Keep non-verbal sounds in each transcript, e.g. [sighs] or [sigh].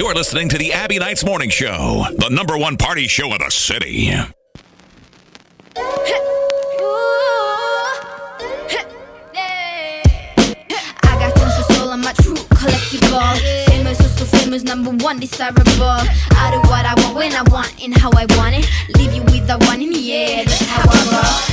You're listening to the Abbie Knights Morning Show, the number one party show in the city. I got tons of soul on my true collectible. Famous, so, so famous, number one, desirable. I do what I want when I want and how I want it. Leave you with the one in the air, that's how I roll.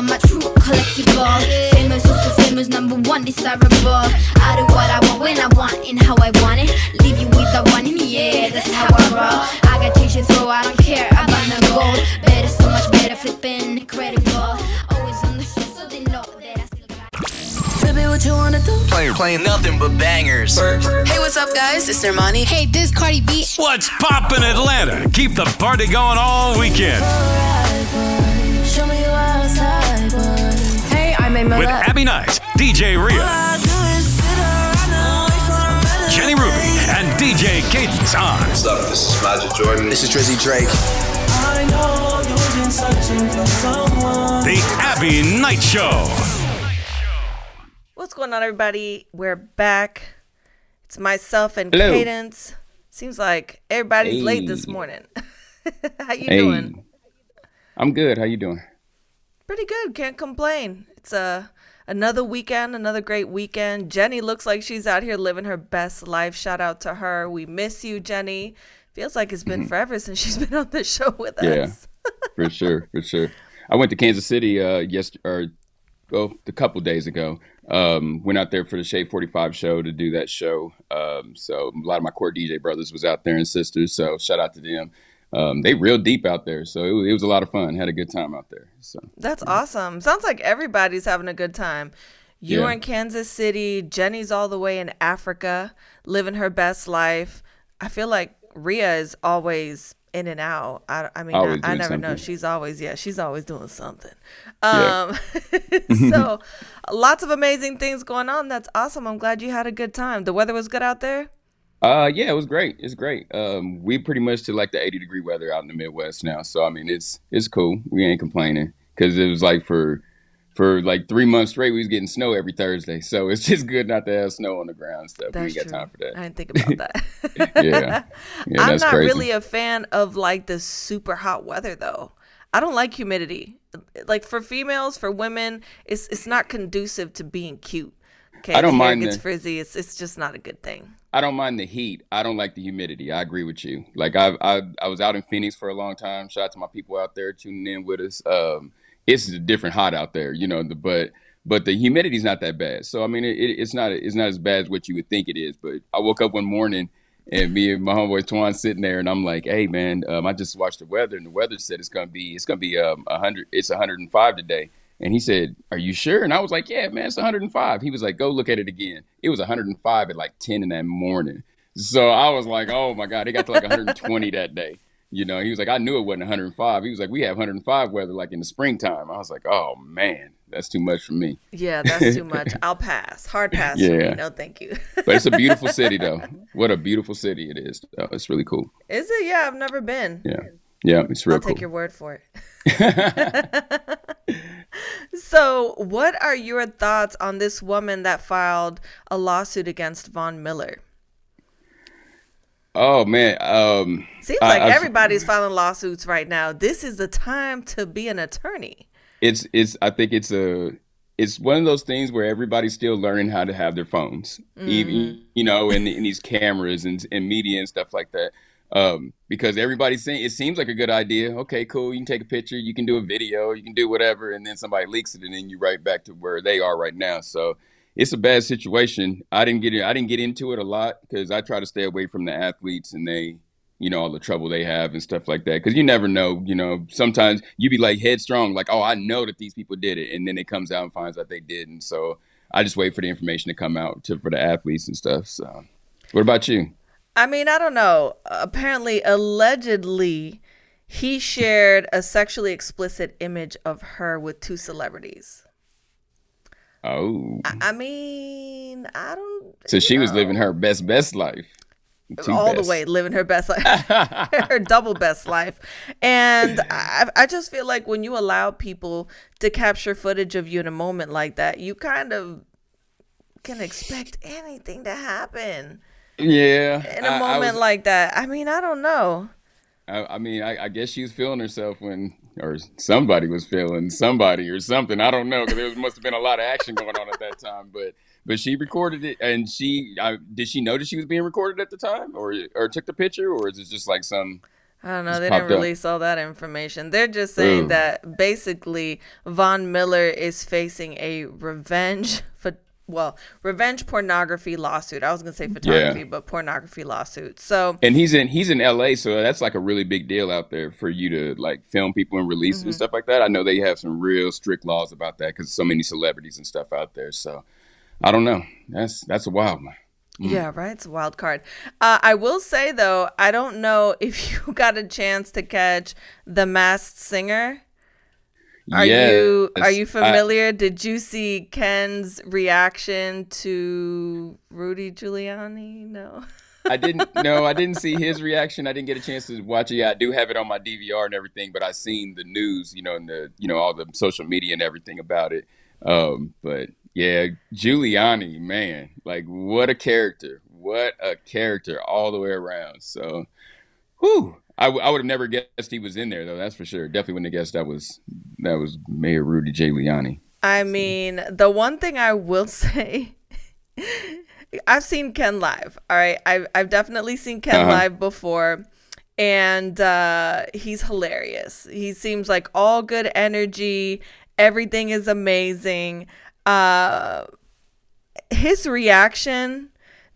I got tons of my true collectible. Famous, so, so famous, number one, desirable. I do what I want when I want and how I want it. Leave you with the one in the air, that's how I roll. I got change to throw, I don't care about no gold. Better, so much better, flipping incredible. Always on the show, so they know that I still got. Baby, what you wanna do? Playing, playing nothing but bangers. Hey, what's up, guys? It's Armani. Hey, this Cardi B. What's poppin' Atlanta? Keep the party going all weekend. Show me you outside, boy. Hey, I'm a With Abbie Knights, DJ Ria, I do is sit around and wait for a better Jenny Ruby, and DJ Cadence on What's up? This is Magic Jordan. This is Drizzy Drake. I know you've been searching for someone. The Abby Night Show. What's going on, everybody? We're back. It's myself and Hello. Cadence. Seems like everybody's late this morning. [laughs] How you Hey, doing? I'm good. How you doing? Pretty good. Can't complain. It's a another weekend, another great weekend. Jenny looks like she's out here living her best life. Shout out to her. We miss you, Jenny. Feels like it's been forever since she's [laughs] been on the show with Mm-hmm. Yeah. [laughs] For sure, for sure. I went to Kansas City uh yes or well a couple days ago. Um, went out there for the Shade 45 show to do that show. Um, so a lot of my core DJ brothers was out there and sisters. So shout out to them. Um, they real deep out there. So it, was- it was a lot of fun. Had a good time out there. So That's awesome. Sounds like everybody's having a good time. You Yeah. are in Kansas City. Jenny's all the way in Africa, living her best life. I feel like Ria is always in and out. I, I mean, I, Always I doing never know. She's always, yeah, she's always doing something. Yeah. Um, [laughs] so [laughs] lots of amazing things going on. That's awesome. I'm glad you had a good time. The weather was good out there. Uh, yeah, it was great. It's great. Um, we pretty much to like the 80 degree weather out in the Midwest now. So I mean, it's it's cool. We ain't complaining because it was like for for like three months straight, we was getting snow every Thursday. So [laughs] it's just good not to have snow on the ground and stuff. we That's ain't true. got time for that. I didn't think about that. [laughs] Yeah, [laughs] yeah, I'm not crazy. really a fan of like the super hot weather though. I don't like humidity. Like for females, for women, it's it's not conducive to being cute. Okay, I don't the hair mind gets the- frizzy. It's it's just not a good thing. I don't mind the heat. I don't like the humidity. I agree with you. Like I I I was out in Phoenix for a long time. Shout out to my people out there tuning in with us. Um, it's a different hot out there, you know. But but the humidity's not that bad. So I mean, it, it's not it's not as bad as what you would think it is. But I woke up one morning and me and my homeboy Twan sitting there, and I'm like, hey man, um, I just watched the weather, and the weather said it's gonna be it's gonna be um hundred it's 105 today. And he said, "Are you sure?" And I was like, "Yeah, man, it's 105." He was like, "Go look at it again." It was 105 at like 10 in that morning. So I was like, "Oh my god!" It got to like 120 [laughs] that day. You know, he was like, "I knew it wasn't 105." He was like, "We have 105 weather like in the springtime." I was like, "Oh man, that's too much for me." Yeah, that's too [laughs] much. I'll pass. Hard pass for me. Yeah. No, thank you. [laughs] But it's a beautiful city, though. What a beautiful city it is. It's really cool. Is it? Yeah, I've never been. Yeah, yeah, it's real I'll cool. take your word for it. [laughs] [laughs] so, what are your thoughts on this woman that filed a lawsuit against Von Miller? oh man, um, Seems I- like I've- everybody's filing lawsuits right now. This is the time to be an attorney. it's it's I think it's a it's one of those things where everybody's still learning how to have their phones, even you know, and, and these cameras and, and media and stuff like that. Um, because everybody's saying it seems like a good idea. Okay, cool. You can take a picture, you can do a video, you can do whatever, and then somebody leaks it, and then you right back to where they are right now. So it's a bad situation. I didn't get it. I didn't get into it a lot because I try to stay away from the athletes and they you know all the trouble they have and stuff like that because you never know you know sometimes you be like headstrong like oh i know that these people did it and then it comes out and finds out they didn't so i just wait for the information to come out to for the athletes and stuff so what about you I mean, I don't know. Apparently, allegedly, he shared a sexually explicit image of her with two celebrities. oh I, I mean, I don't. so she was living her best best life Two all best. the way, living her best life, [laughs] [laughs] her double best life. And I, I just feel like when you allow people to capture footage of you in a moment like that, you kind of can expect anything to happen. Yeah. in a I- I moment was- like that? I mean, I don't know. I, I mean, I, I guess she was feeling herself when, or somebody was feeling somebody or something. I don't know because there must have been a lot of action going on at that time. But but she recorded it, and she I, did she know that she was being recorded at the time, or or took the picture, or is it just like some? I don't know. Just They didn't popped up. release all that information. They're just saying Ooh. that basically Von Miller is facing a revenge [laughs] for well, revenge pornography lawsuit. I was gonna say photography, but pornography lawsuit. So And he's in he's in L.A., so that's like a really big deal out there for you to like film people and release Mm-hmm. it and stuff like that. I know they have some real strict laws about that because so many celebrities and stuff out there. So I don't know. That's that's a wild one. yeah, right. It's a wild card. Uh, I will say though, I don't know [laughs] if you got a chance to catch the Masked Singer. Are you are you Yes. I- familiar? Did you see Ken's reaction to Rudy Giuliani? No. I didn't [laughs] no, I didn't see his reaction. I didn't get a chance to watch it. Yeah, I do have it on my DVR and everything, but I seen the news, you know, and the you know all the social media and everything about it. Um, but yeah, Giuliani, man, like what a character, what a character all the way around. So, whew, I, w- I would have never guessed he was in there though. That's for sure. Definitely wouldn't have guessed that was that was Mayor Rudy J Giuliani. I mean, the one thing I will [laughs] say, I've seen Ken live. All right, I've I've definitely seen Ken Uh-huh. live before, and uh, he's hilarious. He seems like all good energy. Everything is amazing. Uh, his reaction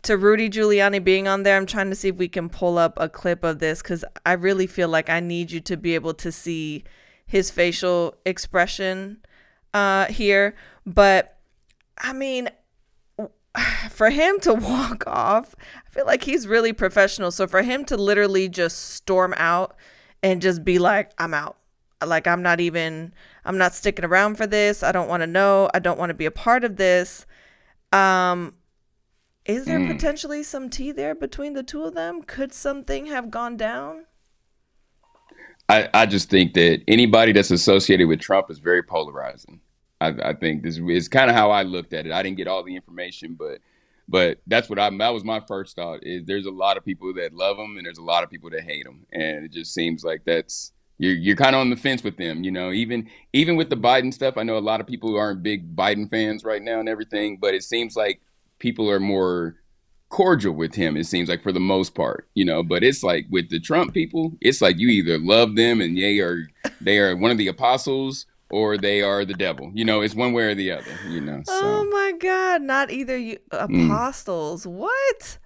to Rudy Giuliani being on there. I'm trying to see if we can pull up a clip of this because I really feel like I need you to be able to see his facial expression uh, here. But I mean, [sighs] for him to walk off, I feel like he's really professional. So for him to literally just storm out and just be like, I'm out. Like, I'm not even, I'm not sticking around for this. I don't want to know. I don't want to be a part of this. Um, is there mm. potentially some tea there between the two of them? Could something have gone down? I, I just think that anybody that's associated with Trump is very polarizing. I, I think this is kind of how I looked at it. I didn't get all the information, but but that's what I that was my first thought. Is there's a lot of people that love him and there's a lot of people that hate him, and it just seems like that's you're you're kind of on the fence with them. You know, even even with the Biden stuff, I know a lot of people who aren't big Biden fans right now and everything, but it seems like people are more cordial with him it seems like for the most part you know but it's like with the trump people it's like you either love them and they are they are one of the apostles or they are the devil you know it's one way or the other you know Oh so Mm. my God! Not either you apostles. What?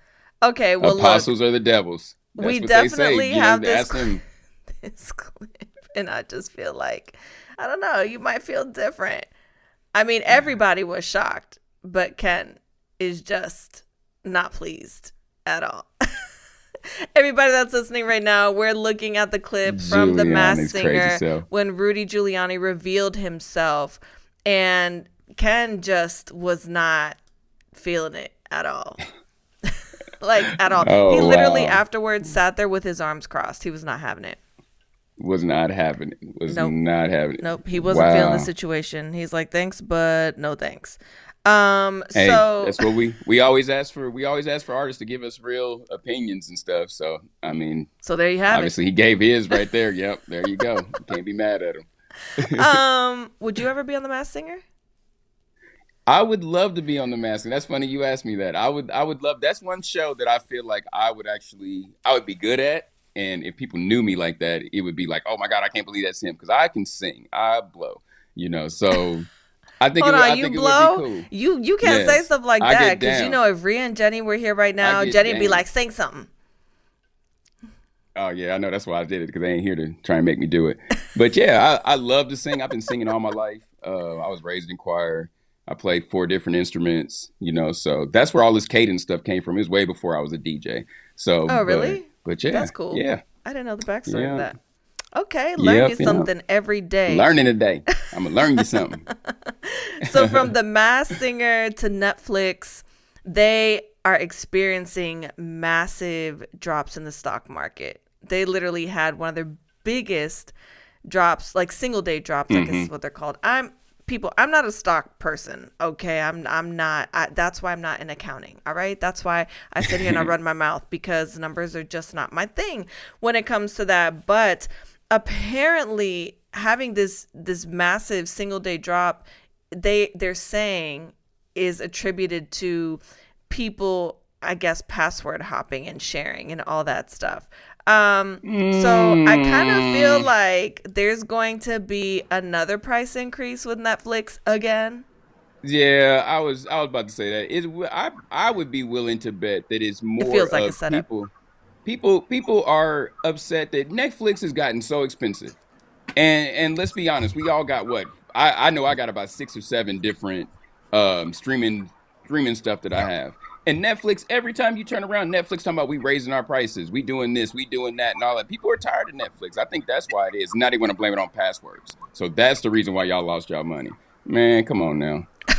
Okay, well look, apostles are the devils That's we what they say, definitely know, have this ask them. [laughs] this clip, and I just feel like I don't know. You might feel different. I mean, everybody was shocked, but Ken is just not pleased at all. [laughs] Everybody that's listening right now, we're looking at the clip from the Masked Singer when Rudy Giuliani revealed himself, and Ken just was not feeling it at all. [laughs] like at all. Oh, he literally wow. afterwards sat there with his arms crossed. He was not having it. was not having it was Nope. not having it Nope, he wasn't feeling the situation. He's like, "Thanks, but no thanks." Um, Hey, so that's what we we always ask for. We always ask for artists to give us real opinions and stuff. So I mean, so there you have it. obviously he gave his right there. Yep, there you go. Can't be mad at him. [laughs] [laughs] Um, would you ever be on the Masked Singer? I would love to be on the mask, and that's funny you asked me that. I would, I would love. That's one show that I feel like I would actually, I would be good at. And if people knew me like that, it would be like, oh my god, I can't believe that's him because I can sing, I blow, you know. So I think, Hold it, on, I you think blow. it would be cool. You you can't say stuff like I that because you know if Ria and Jenny were here right now, Jenny'd be like, "Sing something." Oh yeah, I know that's why I did it because they ain't here to try and make me do it. But yeah, I, I love to sing. I've been singing all my life. Uh, I was raised in choir. I played four different instruments, you know, so that's where all this cadence stuff came from. It was way before I was a DJ. So, Oh, but- really? But, yeah, That's cool. Yeah, I didn't know the backstory Yeah. of that. Okay, learn Yep, you something every day. learning today. I'm gonna learn you something. [laughs] so from the Masked Singer to Netflix, they are experiencing massive drops in the stock market. They literally had one of their biggest drops, like single day drops, I guess Mm-hmm. is what they're called. I'm people i'm not a stock person okay i'm i'm not I, that's why i'm not in accounting all right that's why i sit here and i [laughs] run my mouth because numbers are just not my thing when it comes to that but apparently having this this massive single day drop they they're saying is attributed to people i guess password hopping and sharing and all that stuff um, so I kind of feel like there's going to be another price increase with Netflix again. Yeah, I was I was about to say that. It, I I would be willing to bet that it's more feels like a setup. people. People people are upset that Netflix has gotten so expensive, and and let's be honest, we all got what I I know I got about six or seven different um streaming streaming stuff that I have. And Netflix, every time you turn around, Netflix talking about we raising our prices, we doing this, we doing that, and all that. People are tired of Netflix. I think that's why it is. Now they want to blame it on passwords. So that's the reason why y'all lost y'all money. Man, come on now. [laughs]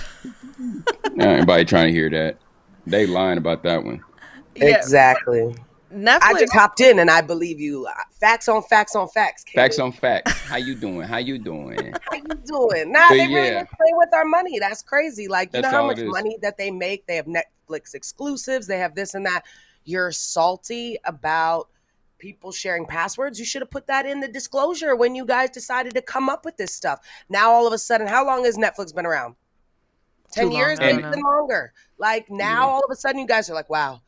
Now Anybody trying to hear that? They lying about that one. Yeah, Exactly. I just hopped in and I believe you. Uh, facts on facts on facts. Katie. Facts on facts. How you doing? How you doing? [laughs] How you doing? Nah, But they really yeah. play with our money. That's crazy. Like you That's know how much money that they make. They have Netflix exclusives. They have this and that. You're salty about people sharing passwords. You should have put that in the disclosure when you guys decided to come up with this stuff. Now all of a sudden, how long has Netflix been around? Ten long, years, I don't maybe even longer. Like now, Yeah. all of a sudden, you guys are like, wow.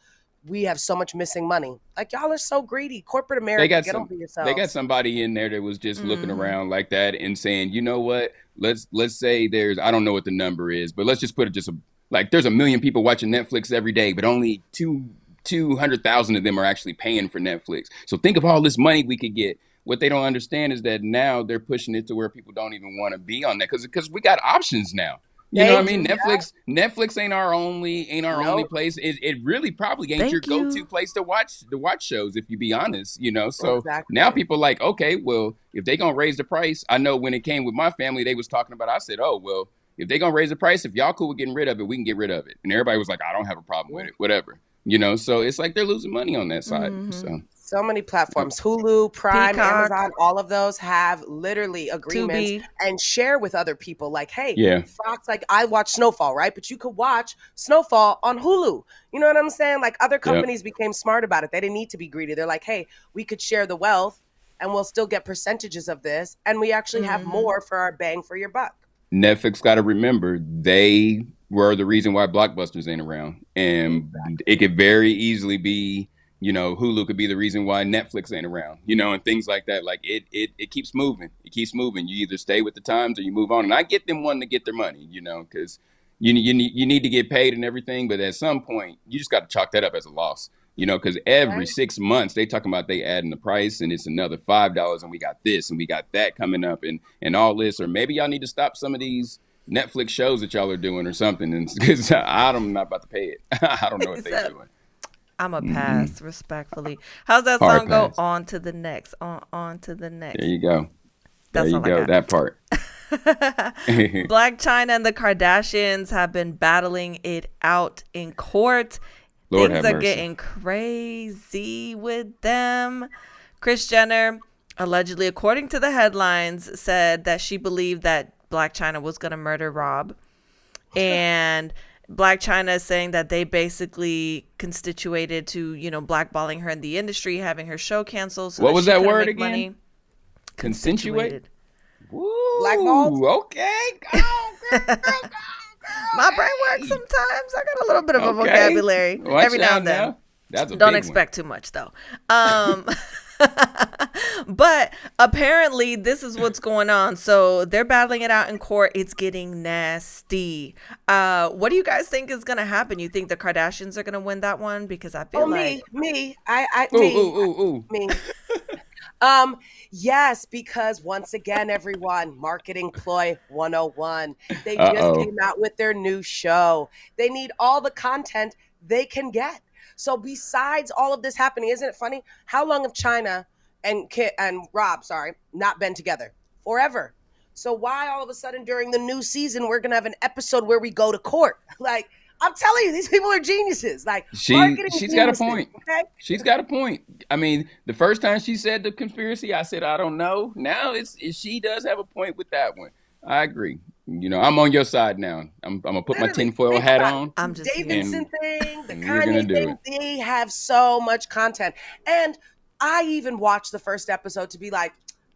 We have so much missing money. Like y'all are so greedy. Corporate America, They got get some. over yourselves. They got somebody in there that was just looking Mhm. around like that and saying, you know what? Let's let's say there's I don't know what the number is, but let's just put it just a, like there's a million people watching Netflix every day, but only two two hundred thousand of them are actually paying for Netflix. So think of all this money we could get. What they don't understand is that now they're pushing it to where people don't even want to be on that because because we got options now. You know what I mean? Netflix Netflix ain't our only ain't our only place. It, it really probably ain't Thank your you. go to place to watch to watch shows if you be honest. You know, so Exactly. now people like okay, well if they gonna raise the price, I know when it came with my family, they was talking about. I said, oh well, if they gonna raise the price, if y'all cool with getting rid of it, we can get rid of it. And everybody was like, I don't have a problem with it, whatever. You know, so it's like they're losing money on that side. Mhm. So So many platforms Hulu, Prime, Peacock. Amazon, all of those have literally agreements and share with other people. Like, hey, Yeah. Fox, like I watch Snowfall, right? But you could watch Snowfall on Hulu. You know what I'm saying? Like other companies became smart about it. They didn't need to be greedy. They're like, hey, we could share the wealth and we'll still get percentages of this. And we actually have Mhm. more for our bang for your buck. Netflix got to remember they were the reason why blockbusters ain't around, and it could very easily be, you know, Hulu could be the reason why Netflix ain't around, you know, and things like that. Like it, it, it keeps moving. It keeps moving. You either stay with the times or you move on. And I get them wanting to get their money, you know, because you you need you need to get paid and everything, but at some point you just got to chalk that up as a loss. You know, because every Right. six months they talking about they adding the price and it's another five dollars and we got this and we got that coming up and and all this or maybe y'all need to stop some of these Netflix shows that y'all are doing or something and [laughs] because I'm not about to pay it. [laughs] I don't know what they're doing. I'm a pass, respectfully. How's that Mm-hmm. Hard song go? On to the next. On on to the next. There you go. There you go. That part. [laughs] Blac Chyna and the Kardashians have been battling it out in court. Lord Things are mercy. getting crazy with them. Kris Jenner, allegedly, according to the headlines, said that she believed that Blac Chyna was going to murder Rob. [laughs] And Blac Chyna is saying that they basically constituted to, you know, blackballing her in the industry, having her show canceled. So What was that word again? money. Consensuate. Woo, Blackballed? Okay. Go girl, girl, go girl. [laughs] My brain works sometimes. I got a little bit of a Okay. vocabulary Watch every now and then. now. That's a Don't expect too much though. Um [laughs] [laughs] but apparently this is what's going on. So they're battling it out in court. It's getting nasty. Uh what do you guys think is gonna happen? You think the Kardashians are gonna win that one? Because I feel Oh, like me, me, I, I, one. me. Ooh, ooh, ooh, ooh. me. [laughs] um, yes, because once again, everyone, marketing ploy 101. They just Uh-oh. came out with their new show. They need all the content they can get. So besides all of this happening, isn't it funny? How long have Chyna and Kit and Rob, sorry, not been together? Forever. So why all of a sudden during the new season we're gonna have an episode where we go to court? [laughs] Like I'm telling you, these people are geniuses. Like She- she's got a point. Okay? She's got a point. I mean, the first time she said the conspiracy, I said I don't know. Now it's it, she does have a point with that one. I agree. You know, I'm on your side now. I'm, I'm gonna put my Literally, tinfoil hat on. I'm just here. Davidson thing, the and we're Kanye do thing, they have so much content. And I even watched the first episode to be like,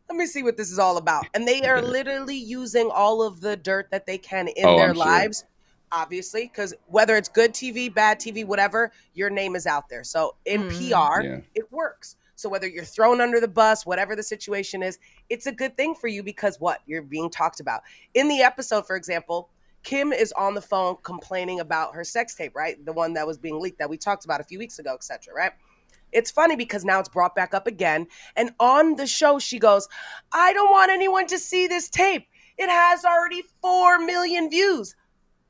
let me see what this is all about. And they are [laughs] literally using all of the dirt that they can in Oh, their I'm sure. lives, obviously, because whether it's good TV, bad TV, whatever, your name is out there. So in Mhm. PR, Yeah. it works. So whether you're thrown under the bus, whatever the situation is, it's a good thing for you because what? You're being talked about. In the episode, for example, Kim is on the phone complaining about her sex tape, right? The one that was being leaked that we talked about a few weeks ago, etc. Right? It's funny because now it's brought back up again. And on the show, she goes, I don't want anyone to see this tape. It has already 4 million views.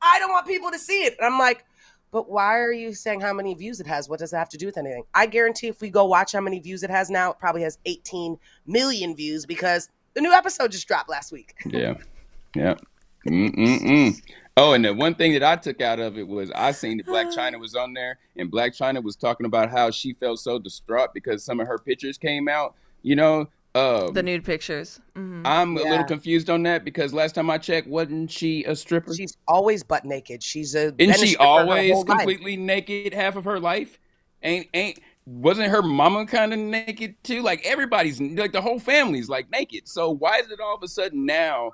I don't want people to see it. And I'm like, but why are you saying how many views it has? What does it have to do with anything? I guarantee if we go watch how many views it has now, it probably has 18 million views because the new episode just dropped last week. [laughs] Yeah. Yeah. Mm-mm-mm. Oh, and the one thing that I took out of it was I seen that Blac Chyna was on there, and Blac Chyna was talking about how she felt so distraught because some of her pictures came out. You know, uh, The nude pictures. hmm I'm a little confused on that because last time I checked, wasn't she a stripper? She's always butt naked. She's a Isn't she always whole life. completely naked half of her life? Ain't ain't wasn't her mama kind of naked too? Like everybody's like the whole family's like naked. So why is it all of a sudden now?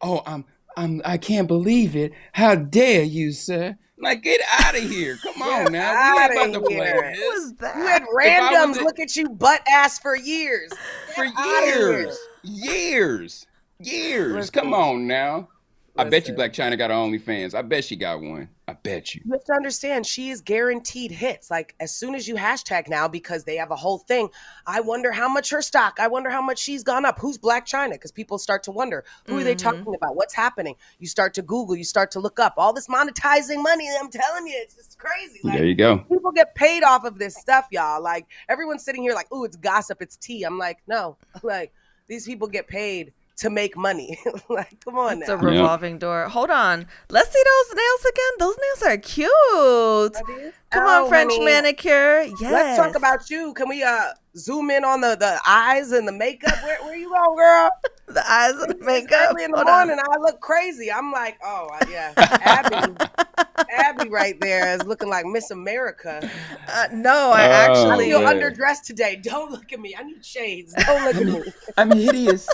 Oh, I'm I'm I can't believe it. How dare you, sir? Like get out of here! Come on Get now, we ain't about to play here. this was that? You had If I was randoms look at you butt ass for years. for Get outta here. years, years, years. Listen. Come on now. I bet you Blac Chyna got her OnlyFans. I bet she got one. I bet you. You have to understand, she is guaranteed hits. Like as soon as you hashtag now, because they have a whole thing. I wonder how much her stock. I wonder how much she's gone up. Who's Blac Chyna? Because people start to wonder who are they Mhm. talking about? What's happening? You start to Google. You start to look up all this monetizing money. I'm telling you, it's just crazy. Like, There you go. people get paid off of this stuff, y'all. Like everyone's sitting here like, oh, it's gossip, it's tea. I'm like, no, [laughs] like these people get paid to make money. [laughs] like, come on It's a now. revolving door. Hold on. Let's see those nails again. Those nails are cute. Come on, Oh, French honey. manicure. Yes. Let's talk about you. Can we uh zoom in on the the eyes and the makeup? Where where you going, girl? [laughs] the eyes and the makeup. Early in the Hold on. morning, I look crazy. I'm like, oh yeah, Abbie, [laughs] Abbie right there is looking like Miss America. Uh, no, I Oh, I actually. feel yeah. underdressed today. Don't look at me. I need shades. Don't look at me. [laughs] I'm hideous.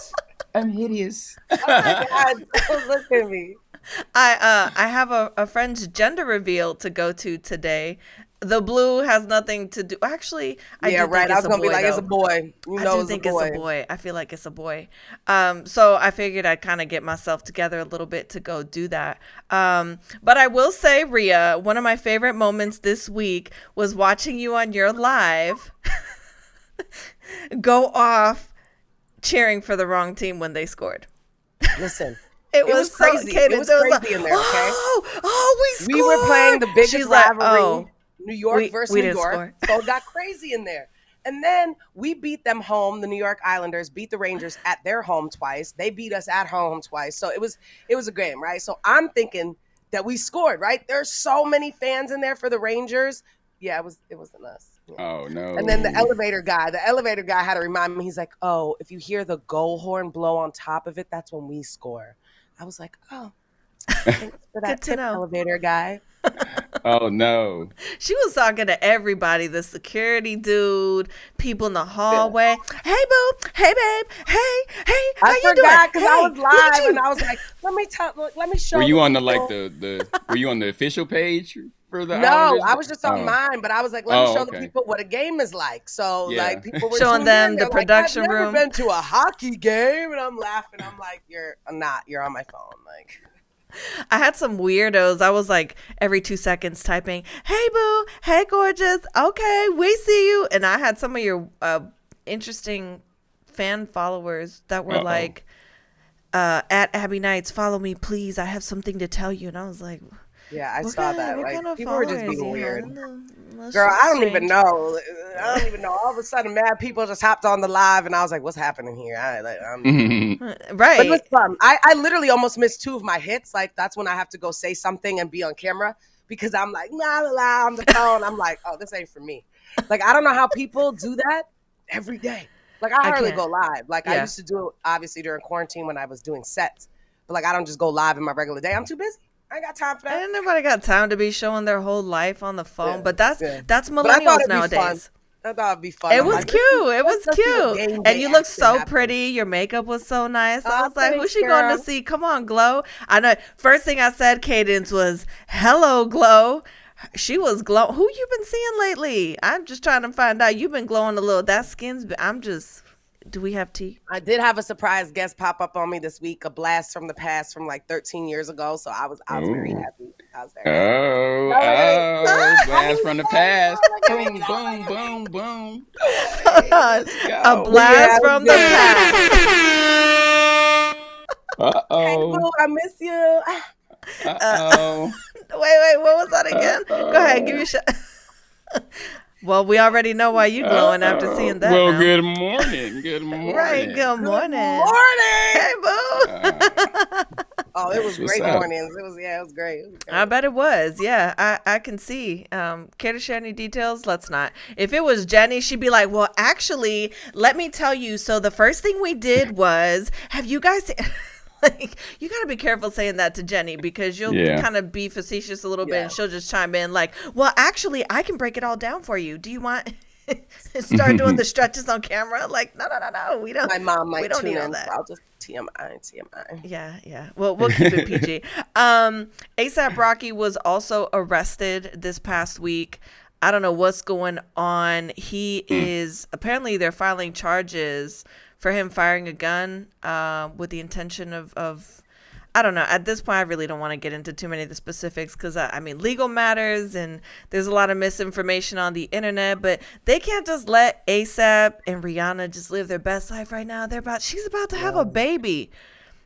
I'm hideous. Oh my God, don't look at me. I uh I have a, a friend's gender reveal to go to today. The blue has nothing to do. Actually, I yeah, right. Think I it's was gonna a boy, be like, it's a though. boy. You I do think a it's a boy. I feel like it's a boy. Um, so I figured I'd kind of get myself together a little bit to go do that. Um, but I will say, Ria, one of my favorite moments this week was watching you on your live [laughs] go off cheering for the wrong team when they scored. Listen, [laughs] It, It was, was so- crazy. It Cadence, was like, crazy in there, okay? [gasps] Oh, oh, we scored. we were playing the biggest She's like, rivalry, oh, New York we- versus we New York. score. So it got crazy in there. And then we beat them home. The New York Islanders beat the Rangers at their home twice. They beat us at home twice. So it was it was a game, right? So I'm thinking that we scored, right? There's so many fans in there for the Rangers. Yeah, it was it wasn't us. Yeah. Oh no. And then the elevator guy, the elevator guy had to remind me. He's like, "Oh, if you hear the goal horn blow on top of it, that's when we score." I was like, "Oh, [laughs] thanks for that Good to tip, know. elevator guy." [laughs] Oh no. She was talking to everybody, the security dude, people in the hallway. Hey, boo. Hey, babe. Hey, hey. How I you doing? forgot because I was live you. and I was like, "Let me tell, look, let me show." Were you the on the like the the were you on the official page for the No, Islanders? I was just on Oh. mine, but I was like, let Oh, me show the people what a game is like. So Yeah. like people were Showing them in, the they're like, production I've never room. Been to a hockey game, and I'm laughing. I'm like, you're I'm not. You're on my phone. Like, [laughs] I had some weirdos. I was like every two seconds typing, "Hey boo, hey gorgeous, okay, we see you." And I had some of your uh, interesting fan followers that were Uh-oh. like, uh, "At Abbie Knights, follow me, please. I have something to tell you." And I was like, yeah, I "What saw kind- that. what Like, people were just being weird. No, that's Girl, I don't even know. I don't even know. All of a sudden, mad people just hopped on the live, and I was like, "What's happening here?" I, like, I'm, [laughs] Mm-hmm. But it Right? was fun. I, I literally almost missed two of my hits. Like that's when I have to go say something and be on camera because I'm like, nah, la la on the phone. I'm like, oh, this ain't for me. Like I don't know how people do that every day. Like I I hardly can't. go live. Like I used to do it obviously during quarantine when I was doing sets. But like I don't just go live in my regular day. I'm too busy. I ain't got time for that. Ain't nobody got time to be showing their whole life on the phone. Yeah, but that's yeah. that's But I thought millennials nowadays. I thought it'd be fun. It I'm was like, cute. It was let's see what cute. game And you look so pretty. Your makeup was so nice. I oh, was like, who's she going to see? Come on, Glow. I know. First thing I said, Cadence, was, hello, Glow. She was glow. Who you been seeing lately? I'm just trying to find out. You've been glowing a little. That skin's. Been, I'm just. Do we have tea? I did have a surprise guest pop up on me this week, a blast from the past from like 13 years ago. So I was I was very happy. I was very happy. Oh, Alright. oh, [laughs] blast from the past. Boom, boom, boom, boom. [laughs] a blast from the past. [laughs] Uh Hey, oh. boo, I miss you. Uh oh. Wait, wait. What was that again? Go ahead. Give me a shot. Well, we already know why you're glowing after seeing that. Well, now. good morning. Good [laughs] morning. Right. Good morning. Morning. Hey, boo. Oh, it was great up? mornings. It was yeah, it was great. It was great. I bet it was. Yeah, I, I can see. Um, care to share any details? Let's not. If it was Jenny, she'd be like, "Well, actually, let me tell you. So the first thing we did [laughs] was, have you guys?" [laughs] like, you gotta be careful saying that to Jenny because you'll Yeah. kind of be facetious a little bit, and she'll just chime in like, "Well, actually, I can break it all down for you. Do you want?" [laughs] Start doing the [laughs] stretches on camera. Like, no, no, no, no. We don't. My mom might we don't tune need in. that. So I'll just TMI, TMI. Yeah, yeah. Well, we'll keep it PG. Um, ASAP Rocky was also arrested this past week. I don't know what's going on. He is apparently they're filing charges for him firing a gun uh, with the intention of of I don't know. At this point, I really don't want to get into too many of the specifics because I, I mean, legal matters and there's a lot of misinformation on the internet. But they can't just let ASAP and Rihanna just live their best life right now. They're about she's about to have a baby,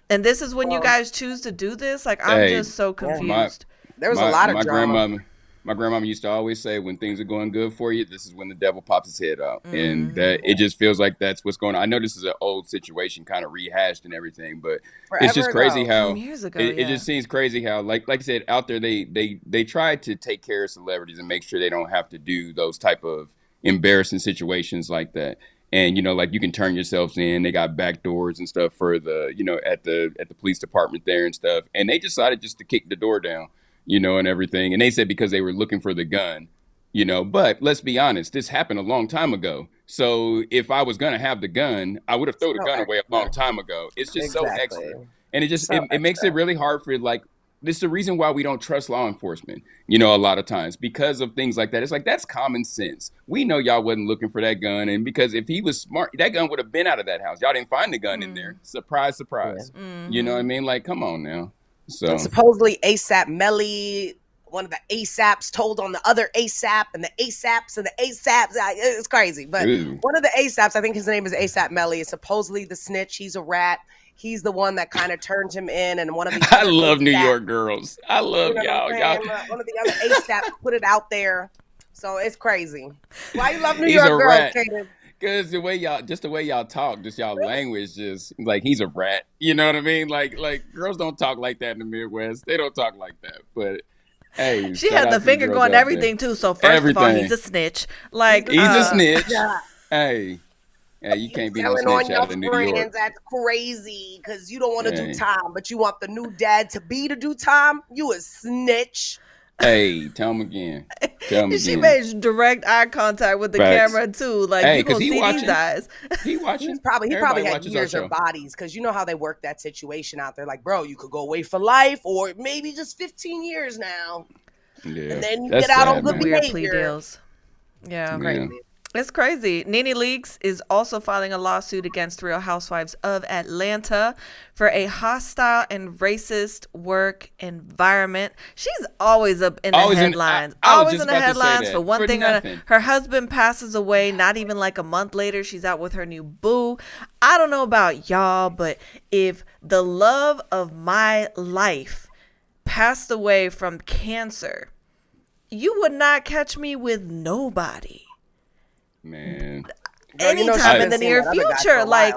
and this is when you guys choose to do this. Like I'm Hey, just so my- confused. There was my, a lot of my drama. grandmother my grandmama used to always say when things are going good for you this is when the devil pops his head out and mm-hmm. that it just feels like that's what's going on. I know this is an old situation kind of rehashed and everything but it's just crazy ago. how years ago, it, it just seems crazy how like like i said out there they they they try to take care of celebrities and make sure they don't have to do those type of embarrassing situations like that. And you know like you can turn yourselves in. They got back doors and stuff for the you know at the at the police department there and stuff. And they decided just to kick the door down you know and everything. And they said because they were looking for the gun you know. But let's be honest this happened a long time ago. So if i was going to have the gun i would have thrown the So gun away a long time ago. It's just so Exactly. extra. And it just So it, it makes it really hard for like this is the reason why we don't trust law enforcement you know a lot of times because of things like that. It's like that's common sense. We know y'all wasn't looking for that gun. And because if he was smart that gun would have been out of that house. Y'all didn't find the gun in there. Mm. Surprise surprise. You know what i mm-hmm. mean? Like come on now so And supposedly ASAP Melly, one of the ASAPs told on the other ASAP and the ASAPs and the ASAPs. It's crazy. But Ooh. one of the ASAPs, I think his name is ASAP Melly, is supposedly the snitch. He's a rat. He's the one that kind of turned him in. And one of the [laughs] i love new york girls i love You know y'all y'all? Uh, One of the other ASAP put it out there. So it's crazy. Why you love New He's York girls, rat. Kaden? Cause the way y'all, just the way y'all talk, just y'all language, just like he's a rat. You know what I mean? Like, like girls don't talk like that in the Midwest. They don't talk like that. But hey, She had the finger going out everything too. So first of all, he's a snitch. Like. He's uh, a snitch. Yeah. Hey, hey, you can't be no Telling on snitch your out of New friends York. that's crazy because you don't want to Hey. do time, but you want the new dad to be to do time. You a snitch. Hey, tell him again. Tell him [laughs] She again. made direct eye contact with the Facts. camera too. Like Hey, you 'cause gonna he see these eyes. He [laughs] watching. He's probably he Everybody probably had watches our years or bodies because you know how they work that situation out there. Like, bro, you could go away for life or maybe just 15 years now. Yeah, And then you that's get out on good man. Weird plea behavior. deals. Yeah. Yeah. It's crazy. NeNe Leakes is also filing a lawsuit against Real Housewives of Atlanta for a hostile and racist work environment. She's always up in the Always in- I- headlines. I always in the about to say headlines for one For thing or Her husband passes away not even like a month later. She's out with her new boo. I don't know about y'all, but if the love of my life passed away from cancer, you would not catch me with nobody Man, Girl, you know anytime she's in the near that other guy for future. Like.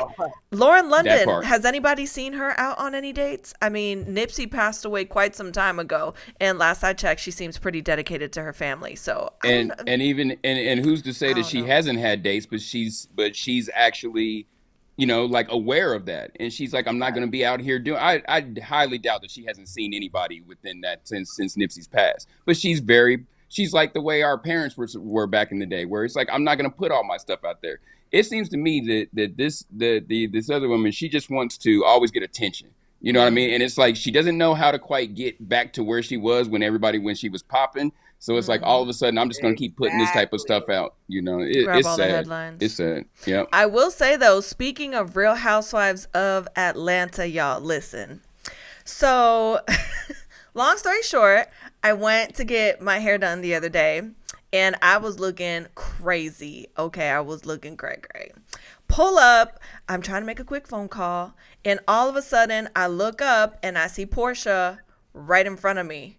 Lauren London, has anybody seen her out on any dates? I mean, Nipsey passed away quite some time ago, and last I checked, she seems pretty dedicated to her family. So, and don't- and even and and who's to say that she know. hasn't had dates, but she's but she's actually you know, like aware of that. And she's like, I'm not going to be out here doing. I I highly doubt that she hasn't seen anybody within that since since Nipsey's passed. But she's very she's like the way our parents were were back in the day, where it's like I'm not going to put all my stuff out there. It seems to me that that this the the this other woman she just wants to always get attention. You know what I mean? And it's like she doesn't know how to quite get back to where she was when everybody when she was popping. So it's like all of a mm-hmm. sudden I'm just gonna keep putting this type of stuff out. You know, it, it's sad. It's sad. Yeah. I will say though, speaking of Real Housewives of Atlanta, y'all listen. So, [laughs] long story short, I went to get my hair done the other day, and I was looking crazy. Okay, I was looking cray cray. Pull up. I'm trying to make a quick phone call, and all of a sudden, I look up and I see Porsha right in front of me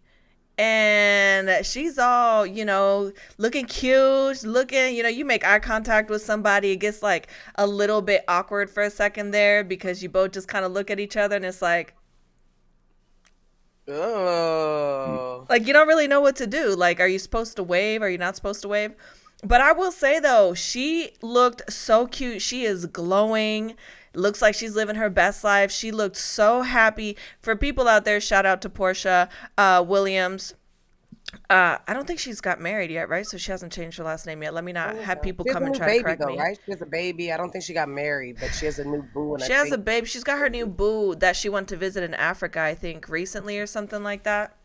and she's all you know looking cute looking you know you make eye contact with somebody it gets like a little bit awkward for a second there because you both just kind of look at each other and it's like Oh. like you don't really know what to do. Like are you supposed to wave? Are you not supposed to wave? But i will say though she looked so cute. She is glowing. Looks like she's living her best life. She looked so happy. For people out there shout out to Porsha uh, williams uh, I don't think she's got married yet, right? So she hasn't changed her last name yet. Let me not have people She has come a and new try to baby correct though, me. right? She has a baby. I don't think she got married, but she has a new boo. And She I has a think- babe. She's got her new boo that she went to visit in Africa, I think, recently or something like that.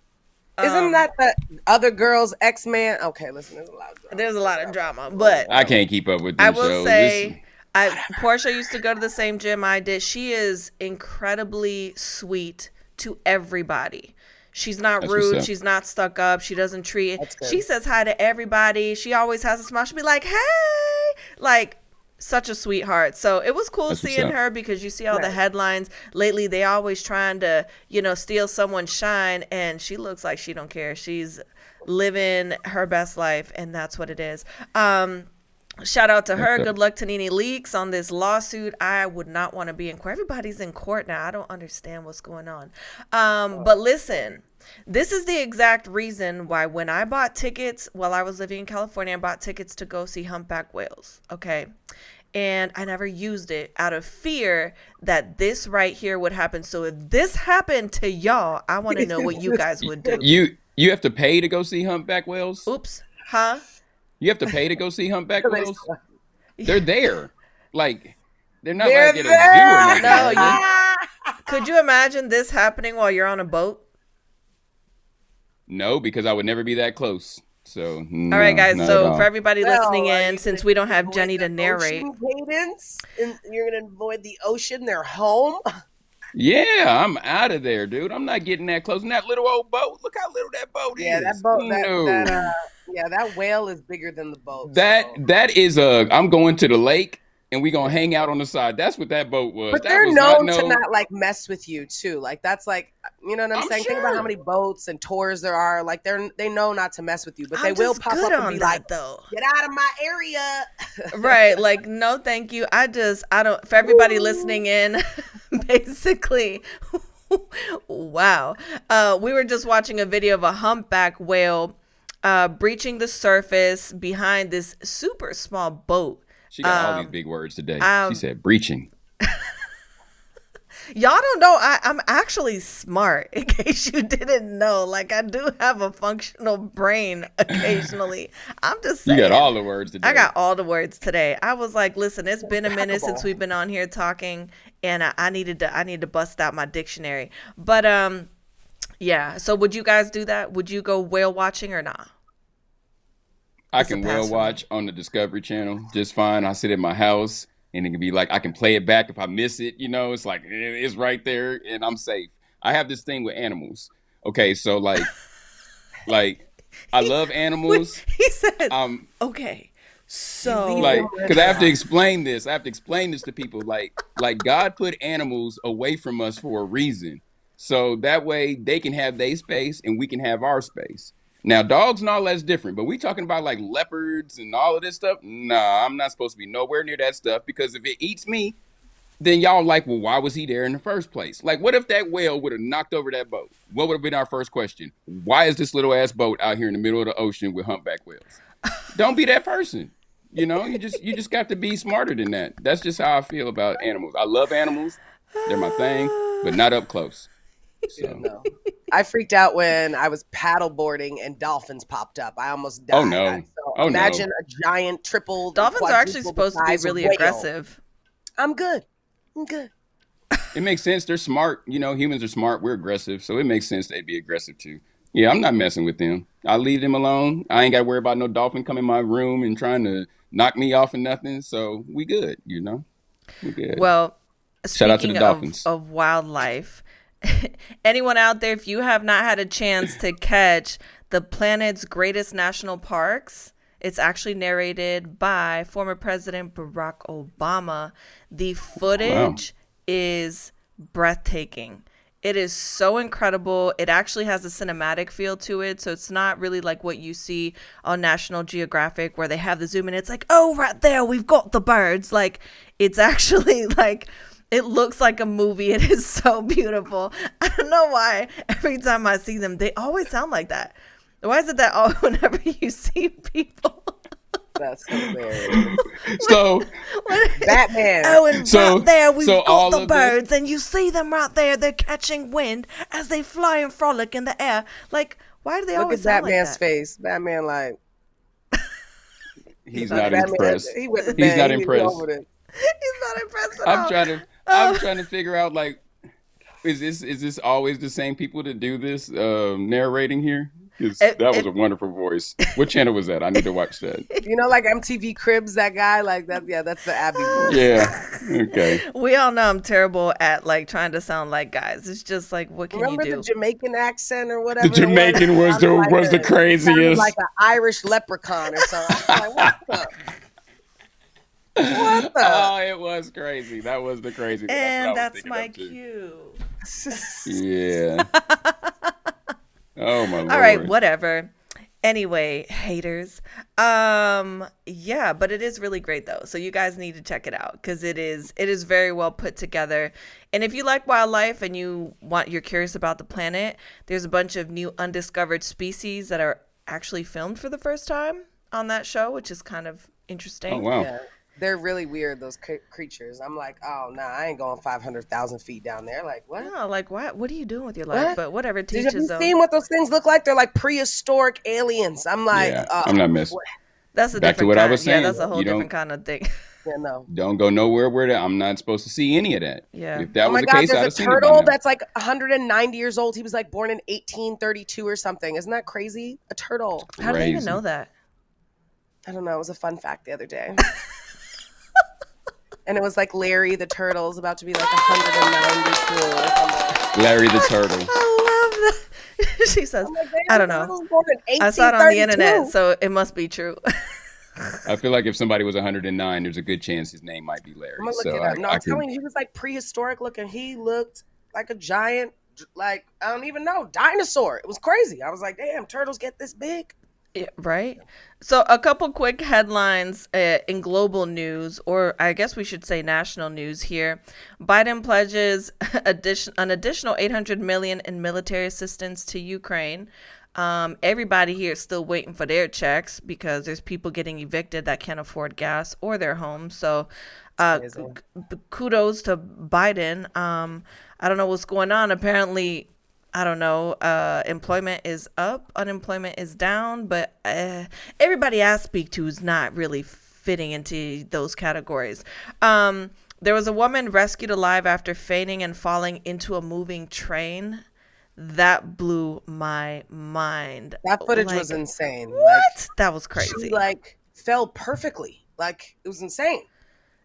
Isn't Um, that the other girl's ex man? Okay, listen, there's a lot. Of drama. There's a lot of drama, but I can't keep up with these I will shows. say, This- I Porsha used to go to the same gym I did. She is incredibly sweet to everybody. She's not That's rude. She's not stuck up. She doesn't treat. She says hi to everybody. She always has a smile. She'll be like, "Hey," like such a sweetheart. So it was cool That's seeing her because you see all the headlines lately. They always trying to, you know, steal someone's shine, and she looks like she don't care. She's living her best life, and that's what it is. Um, Shout out to her. Good luck to NeNe Leakes on this lawsuit. I would not want to be in court. Everybody's in court now. I don't understand what's going on. Um, but listen, this is the exact reason why when I bought tickets while I was living in California, I bought tickets to go see Humpback Whales. Okay. And I never used it out of fear that this right here would happen. So if this happened to y'all, I want to know what you [laughs] guys would do. you you have to pay to go see humpback whales. Oops. Huh? You have to pay to go see humpback [laughs] whales. They're there, like they're not They're like at a zoo or nothing. No, you- [laughs] Could you imagine this happening while you're on a boat? No, because I would never be that close. So All right, guys. So all. for everybody Well, listening are in, since we don't have Jenny to narrate, cadence, and you're gonna avoid the ocean, their home. yeah, I'm out of there, dude. I'm not getting that close. And that little old boat. Look how little that boat Yeah, is. Yeah, that boat. That, no. that uh, yeah, that whale is bigger than the boat. That so. that is a. I'm going to the lake and we gonna hang out on the side. That's what that boat was. But That they're was known not to not like mess with you too. Like that's like you know what I'm, I'm saying. Think about how many boats and tours there are. Like they're they know not to mess with you, but they I'm will pop up and be that like, though. "Get out of my area." [laughs] right like no thank you i just i don't for everybody listening in [laughs] basically [laughs] wow uh we were just watching a video of a humpback whale uh breaching the surface behind this super small boat She got all Um, these big words today. um, she said breaching. [laughs] y'all don't know I, i'm actually smart [laughs] in case you didn't know like i do have a functional brain [laughs] occasionally i'm just saying. You got all the words today. I got all the words today. I was like, listen, it's been a minute since we've been on here talking, and I, I needed to I need to bust out my dictionary. But um, yeah. So would you guys do that? Would you go whale watching or not? I can pass well for me. watch on the Discovery Channel just fine. I sit at my house and it can be like I can play it back if I miss it. You know, it's like it's right there and I'm safe. I have this thing with animals. Okay, so like, [laughs] like I love [laughs] animals. He said, Um, okay. So like because I have to explain this. I have to explain this to people. Like, like God put animals away from us for a reason, so that way they can have their space and we can have our space. Now, dogs and all that's different, but we talking about like leopards and all of this stuff. Nah, I'm not supposed to be nowhere near that stuff because if it eats me, then y'all like, well, why was he there in the first place? Like, what if that whale would have knocked over that boat? What would have been our first question? Why is this little ass boat out here in the middle of the ocean with humpback whales? [laughs] Don't be that person. You know, you just you just got to be smarter than that. That's just how I feel about animals. I love animals; they're my thing, but not up close. So. No. I freaked out when I was paddle boarding and dolphins popped up. I almost oh, died. Oh, no. So Oh, no. imagine a giant triple. Dolphins are actually supposed to be really aggressive. I'm good. I'm good. It makes sense. They're smart. You know, humans are smart. We're aggressive, so it makes sense they'd be aggressive too. Yeah, I'm not messing with them. I leave them alone. I ain't got to worry about no dolphin coming in my room and trying to knock me off and nothing. So we good. You know, we good. Well, Shout out to the Dolphins. Of, of wildlife, [laughs] anyone out there, if you have not had a chance to catch the planet's greatest national parks, it's actually narrated by former President Barack Obama. The footage is breathtaking. It is so incredible. It actually has a cinematic feel to it. So it's not really like what you see on National Geographic where they have the zoom and it's like, oh, right there, we've got the birds. Like, it's [laughs] actually like, it looks like a movie. [laughs] It is so beautiful. I don't know why every time I see them, they always sound like that. Why is it that all, [laughs] whenever you see people? That's hilarious. [laughs] so Batman. Oh, and So- right there we've so all got the of this- birds, and you see them right there. They're catching wind as they fly and frolic in the air. Like, why do they Look always at sound like Batman's face. Batman, like he's not not Batman, impressed. He He's not He impressed. He's not impressed at I'm all. trying to. I'm trying to figure out like, is this is this always the same people that do this um, narrating here? 'Cause It- that was it- a wonderful voice. What channel was that? I need to watch that. [laughs] You know, like MTV Cribs, that guy, like that. Yeah, that's the Abbie voice. Yeah. [laughs] Okay. We all know I'm terrible at like trying to sound like guys. It's just like, what can Remember you do? the? Jamaican accent or whatever? The Jamaican was Sounded the like was the a- sounded craziest. like an Irish leprechaun or something. I was like, [laughs] what the? Oh, it was crazy. That was the crazy. and that's, that's my was thinking of, too. cue. Yeah. [laughs] oh my lord. All right, whatever. Anyway, haters. Um yeah, but it is really great though. So you guys need to check it out cuz it is it is very well put together. And if you like wildlife and you want you're curious about the planet, there's a bunch of new undiscovered species that are actually filmed for the first time on that show, which is kind of interesting. Oh wow. Yeah. They're really weird, those cre- creatures. I'm like, oh, nah, I ain't going 500,000 feet down there. Like, what? No, like what what are you doing with your life? What? But whatever teaches Did, have you teaches them. seen what those things look like? They're like prehistoric aliens. I'm like, yeah. uh, I'm not messing. That's a Back to different what I kind. was Yeah, saying. that's a whole You different kind of thing. [laughs] Yeah, no. Don't go nowhere where that I'm not supposed to see any of that. Yeah. If that oh was the God, case, I'd have there's a seen it by turtle that's like 190 years old. He was like born in 1832 or something. Isn't that crazy? A turtle. How do you even know that? I don't know. It was a fun fact the other day. [laughs] and it was like Larry the turtle is about to be like 192. Larry the turtle. I love that. [laughs] she says, I'm like, I don't know. turtle's born in I saw it on the internet, so it must be true. I feel like if somebody was 109, there's a good chance his name might be Larry. I'm gonna look so it I, up. No, I I'm could- telling you, he was like prehistoric looking. He looked like a giant, like I don't even know, dinosaur. It was crazy. I was like, damn, turtles get this big. Yeah, right? So, a couple quick headlines uh, in global news, or I guess we should say national news here. Biden pledges [laughs] addition, an additional 800 million in military assistance to Ukraine. Um, everybody here is still waiting for their checks because there's people getting evicted that can't afford gas or their homes. So, uh, kudos to Biden. Um, I don't know what's going on. Apparently, I don't know. Uh, employment is up, unemployment is down, but uh, everybody I speak to is not really fitting into those categories. Um, there was a woman rescued alive after fainting and falling into a moving train. That blew my mind. That footage Like, was insane. Like, What? that was crazy. she crazy. like fell perfectly. Like it was insane.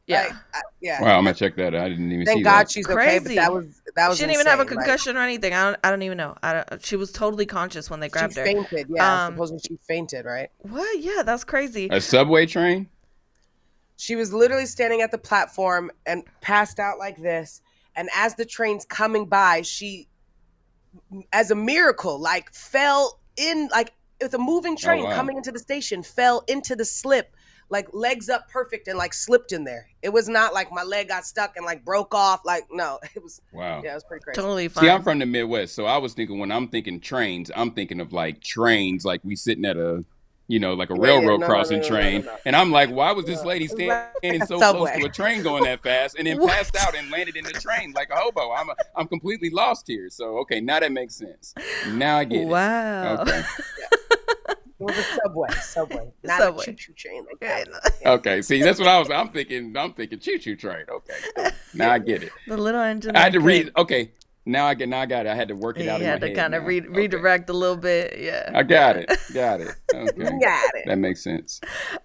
Yeah. Like, I, yeah. Wow, I'm gonna check that. I didn't even see Thank God that. she's okay, but Crazy. that was that was. she didn't even have a insane. Like, concussion or anything. I don't. I don't even know. I don't, she was totally conscious when they grabbed she her. fainted. Yeah, Um, supposedly she fainted. Right. What? Yeah, that's crazy. A subway train? She was literally standing at the platform and passed out like this. And as the train's coming by, she, as a miracle, like fell in, like with a moving train wow. coming into the station, fell into the slip, like legs up perfect and like slipped in there. It was not like my leg got stuck and like broke off. Like, no, [laughs] it was, Wow. yeah, it was pretty crazy. Totally fine. See, I'm from the Midwest, so I was thinking when I'm thinking trains, I'm thinking of like trains, like we sitting at a you know, like a railroad no, no, crossing no, no, no, train. no, no. And I'm like, why was this lady standing [laughs] so subway. close to a train going that fast and then [laughs] What? passed out and landed in the train like a hobo? I'm a, I'm completely lost here. So okay, now that makes sense. Now I get it. Wow. Okay. It [laughs] was a subway, subway, not Subway. a choo-choo train like Okay, that. Okay. See, that's what I was. I'm thinking. I'm thinking choo choo train. Okay. Cool. Now I get it. [laughs] The little engine. I had to that read. Okay. Now I get. Now I got it. I had to work it You out. in had my to kind of now. re- Okay. redirect a little bit. Yeah. I got it. [laughs] Got it. Okay. Got it. That makes sense.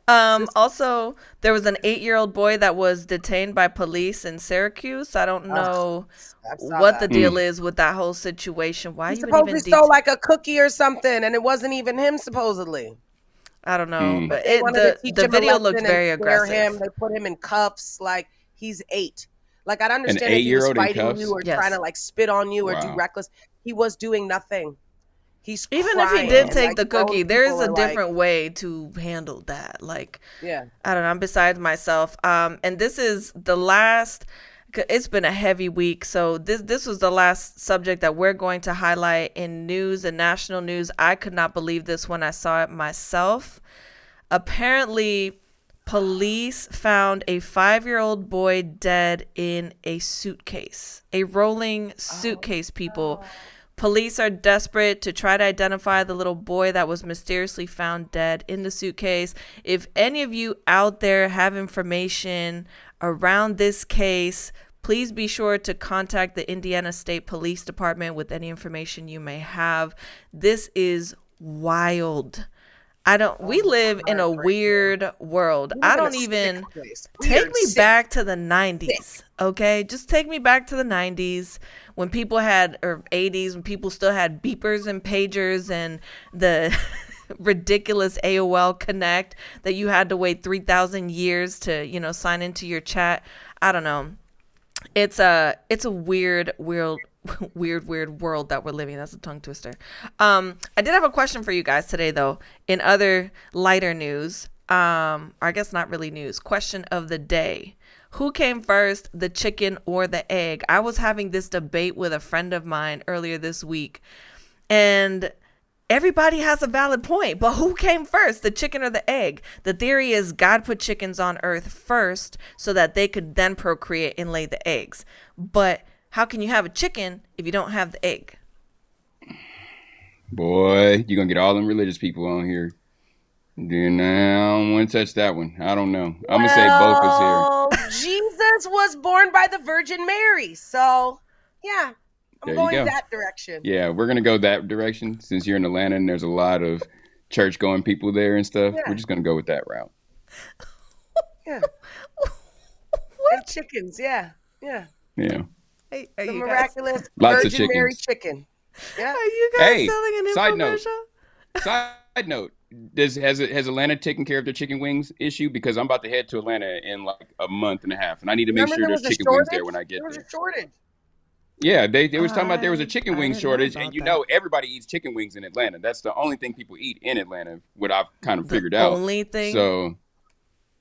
Um, also, there was an eight-year-old boy that was detained by police in Syracuse. I don't know I saw what the that. deal is with that whole situation. Why He you would even? supposedly stole Det- like a cookie or something, and it wasn't even him supposedly. I don't know, Mm. but it, the the video lesson looked very scare aggressive. Him. They put him in cuffs, like he's eight. Like I'd understand if he was eight-year-old fighting you or Yes. trying to like spit on you or do reckless. He was doing nothing. He's Even if he did take like, the cookie, there is a are like- different way to handle that. Like yeah. I don't know. I'm besides myself. Um, and this is the last. It's been a heavy week, so this this was the last subject that we're going to highlight in news and national news. I could not believe this when I saw it myself. Apparently, police found a five-year-old boy dead in a suitcase, a rolling suitcase. Oh, people. Police are desperate to try to identify the little boy that was mysteriously found dead in the suitcase. If any of you out there have information around this case, please be sure to contact the Indiana State Police Department with any information you may have. This is wild. I don't we live in a weird world. I don't even take me back to the 90s okay? Just take me back to the 90s when people had or 80s when people still had beepers and pagers and the [laughs] ridiculous AOL connect that you had to wait 3000 years to you know sign into your chat. I don't know. It's a it's a weird weird [laughs] weird weird world that we're living that's a tongue twister. Um i did have a question for you guys today though. In other lighter news um i guess not really news question of the day. Who came first the chicken or the egg? I was having this debate with a friend of mine earlier this week and everybody has a valid point, but who came first, the chicken or the egg? The theory is God put chickens on earth first so that they could then procreate and lay the eggs. But how can you have a chicken if you don't have the egg? Boy, you're gonna get all them religious people on here. Then I don't want to touch that one. I don't know. I'm gonna say both is here. Jesus was born by the Virgin Mary, so yeah, I'm There going go. that direction. Yeah, we're gonna go that direction since you're in Atlanta and there's a lot of church going people there and stuff. Yeah. We're just gonna go with that route. Yeah. [laughs] And chickens, yeah, yeah. Yeah. Hey, The you guys, miraculous [laughs] Lots of Virgin Mary chicken. Yeah. are you guys Hey, selling an side note. infomercial? [laughs] Side note: Does has has Atlanta taken care of their chicken wings issue? Because I'm about to head to Atlanta in like a month and a half, and I need to make Remember sure there there's was a chicken wings there when I get There was there. a shortage. Yeah, they, they was talking about there was a chicken wing shortage, and you that. know everybody eats chicken wings in Atlanta. That's the only thing people eat in Atlanta. What I've kind of The figured out. only thing. So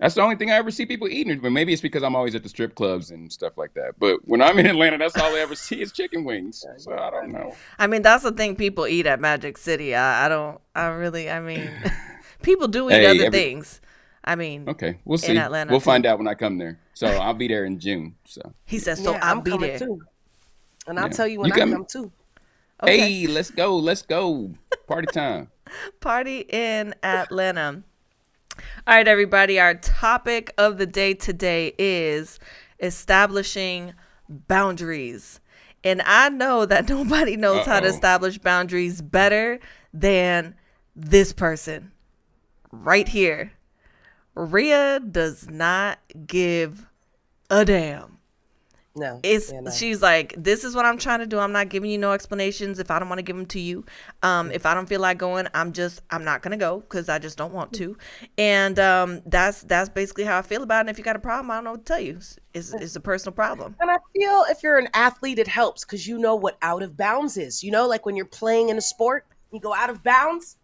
that's the only thing I ever see people eating. But maybe it's because I'm always at the strip clubs and stuff like that. But when I'm in Atlanta, that's all I ever see is chicken wings. So I don't know. I mean, that's the thing people eat at Magic City. I, I don't. I really. I mean, [laughs] people do eat Hey, other every- things. I mean, Okay, we'll see. Atlanta, we'll too. find out when I come there. So I'll be there in June. So he says so. yeah, I'll I'm be there. too. And I'll Yeah. tell you when You I coming? come too. Okay. hey, let's go, let's go, party time. [laughs] Party in Atlanta. All right, everybody. Our topic of the day today is establishing boundaries. And I know that [laughs] nobody knows how to establish boundaries better than this person right here. Ria does not give a damn. No. It's yeah, no. she's like, this is what I'm trying to do. I'm not giving you no explanations if I don't want to give them to you. Um, if I don't feel like going, I'm just I'm not gonna go because I just don't want to. And um, that's that's basically how I feel about it. And if you got a problem, I don't know what to tell you. It's it's, it's a personal problem. And I feel if you're an athlete, it helps because you know what out of bounds is. You know, like when you're playing in a sport, you go out of bounds.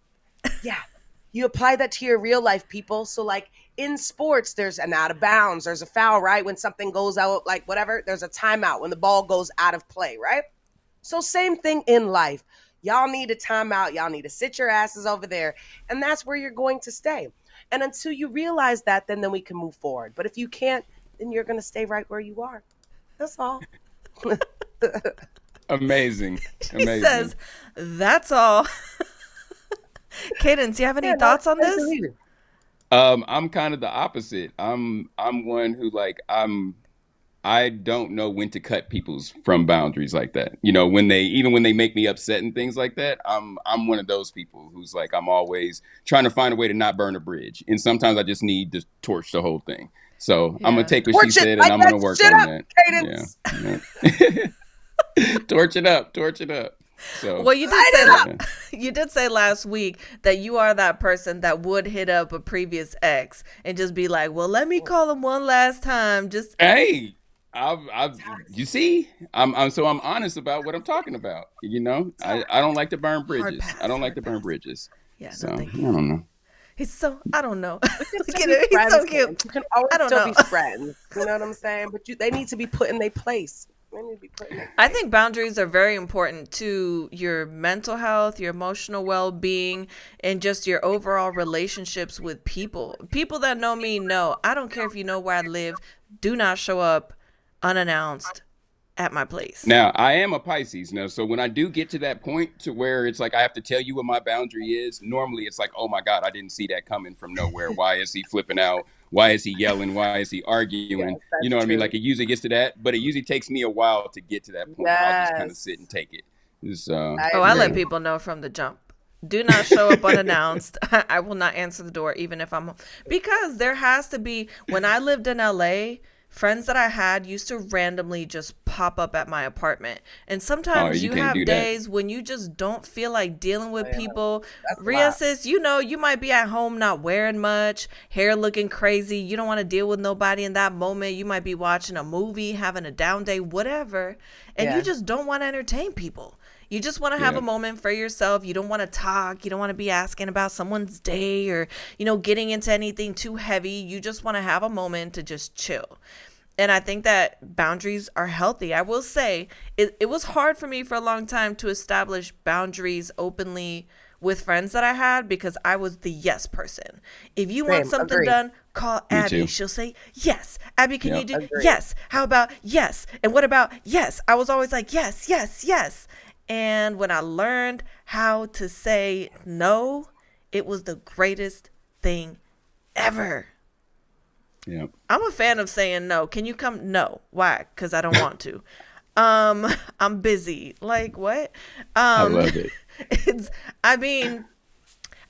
Yeah. You apply that to your real life, people. So, like in sports, there's an out of bounds, there's a foul, right? When something goes out, like whatever, there's a timeout when the ball goes out of play, right? So, same thing in life. Y'all need a timeout. Y'all need to sit your asses over there. And that's where you're going to stay. And until you realize that, then then we can move forward. But if you can't, then you're gonna stay right where you are. That's all. [laughs] Amazing. [laughs] Amazing. says, "That's all." [laughs] [laughs] Cadence, do you have any Yeah, thoughts on this? Um, I'm kind of the opposite. I'm I'm one who like I'm I don't know when to cut people's from boundaries like that. You know, when they even when they make me upset and things like that, I'm I'm one of those people who's like I'm always trying to find a way to not burn a bridge. And sometimes I just need to torch the whole thing. So I'm gonna take what Torch she it, said and I'm gonna work on up, that. Cadence. Yeah. yeah. [laughs] torch it up, torch it up. So Well, you did say it [laughs] You did say last week that you are that person that would hit up a previous ex and just be like, "Well, let me call him one last time." Just Hey, I've, I've, you see, I'm, I'm, so I'm honest about what I'm talking about. You know, I, I don't like to burn bridges. pass, I don't like to burn pass. bridges. yeah, So no, I don't know. He's so I don't know. Look at him. He's so cute. You can always I don't still know. be friends. You know what I'm saying? But you, they need to be put in their place. They need be put I think boundaries are very important to your mental health, your emotional well being, and just your overall relationships with people. People that know me know I don't care if you know where I live, do not show up unannounced at my place. Now I am a Pisces now, so when I do get to that point to where it's like I have to tell you what my boundary is, normally it's like, oh my god, I didn't see that coming from nowhere. Why is he flipping out? Why is he yelling? Why is he arguing? Yes, you know what I mean? Like it usually gets to that, but it usually takes me a while to get to that point. I'll just kind of sit and take it. It's, uh, I Oh, I let people know from the jump. Do not show up unannounced. [laughs] I will not answer the door even if I'm because there has to be when I lived in LA, friends that I had used to randomly just pop up at my apartment. And sometimes Oh, you you, have do that. days when you just don't feel like dealing with oh, people. That's a Ria says, you know, you might be at home not wearing much, hair looking crazy. You don't want to deal with nobody in that moment. You might be watching a movie, having a down day, whatever. And Yeah. you just don't want to entertain people. You just want to have Yeah. a moment for yourself. You don't want to talk. You don't want to be asking about someone's day or, you know, getting into anything too heavy. You just want to have a moment to just chill. And I think that boundaries are healthy. I will say it, it was hard for me for a long time to establish boundaries openly with friends that I had because I was the yes person. If you want something agreed. done, call Me Abbie. too. She'll say, Yes. Abbie, can Yeah. you do Agreed. yes? How about yes? And what about yes? I was always like, Yes, yes, yes. And when I learned how to say no, it was the greatest thing ever. yeah. I'm a fan of saying no. Can you come? No. Why? Because I don't want to. [laughs] Um, [laughs] I'm busy. Like what? I Um, love it. [laughs] it's. I mean,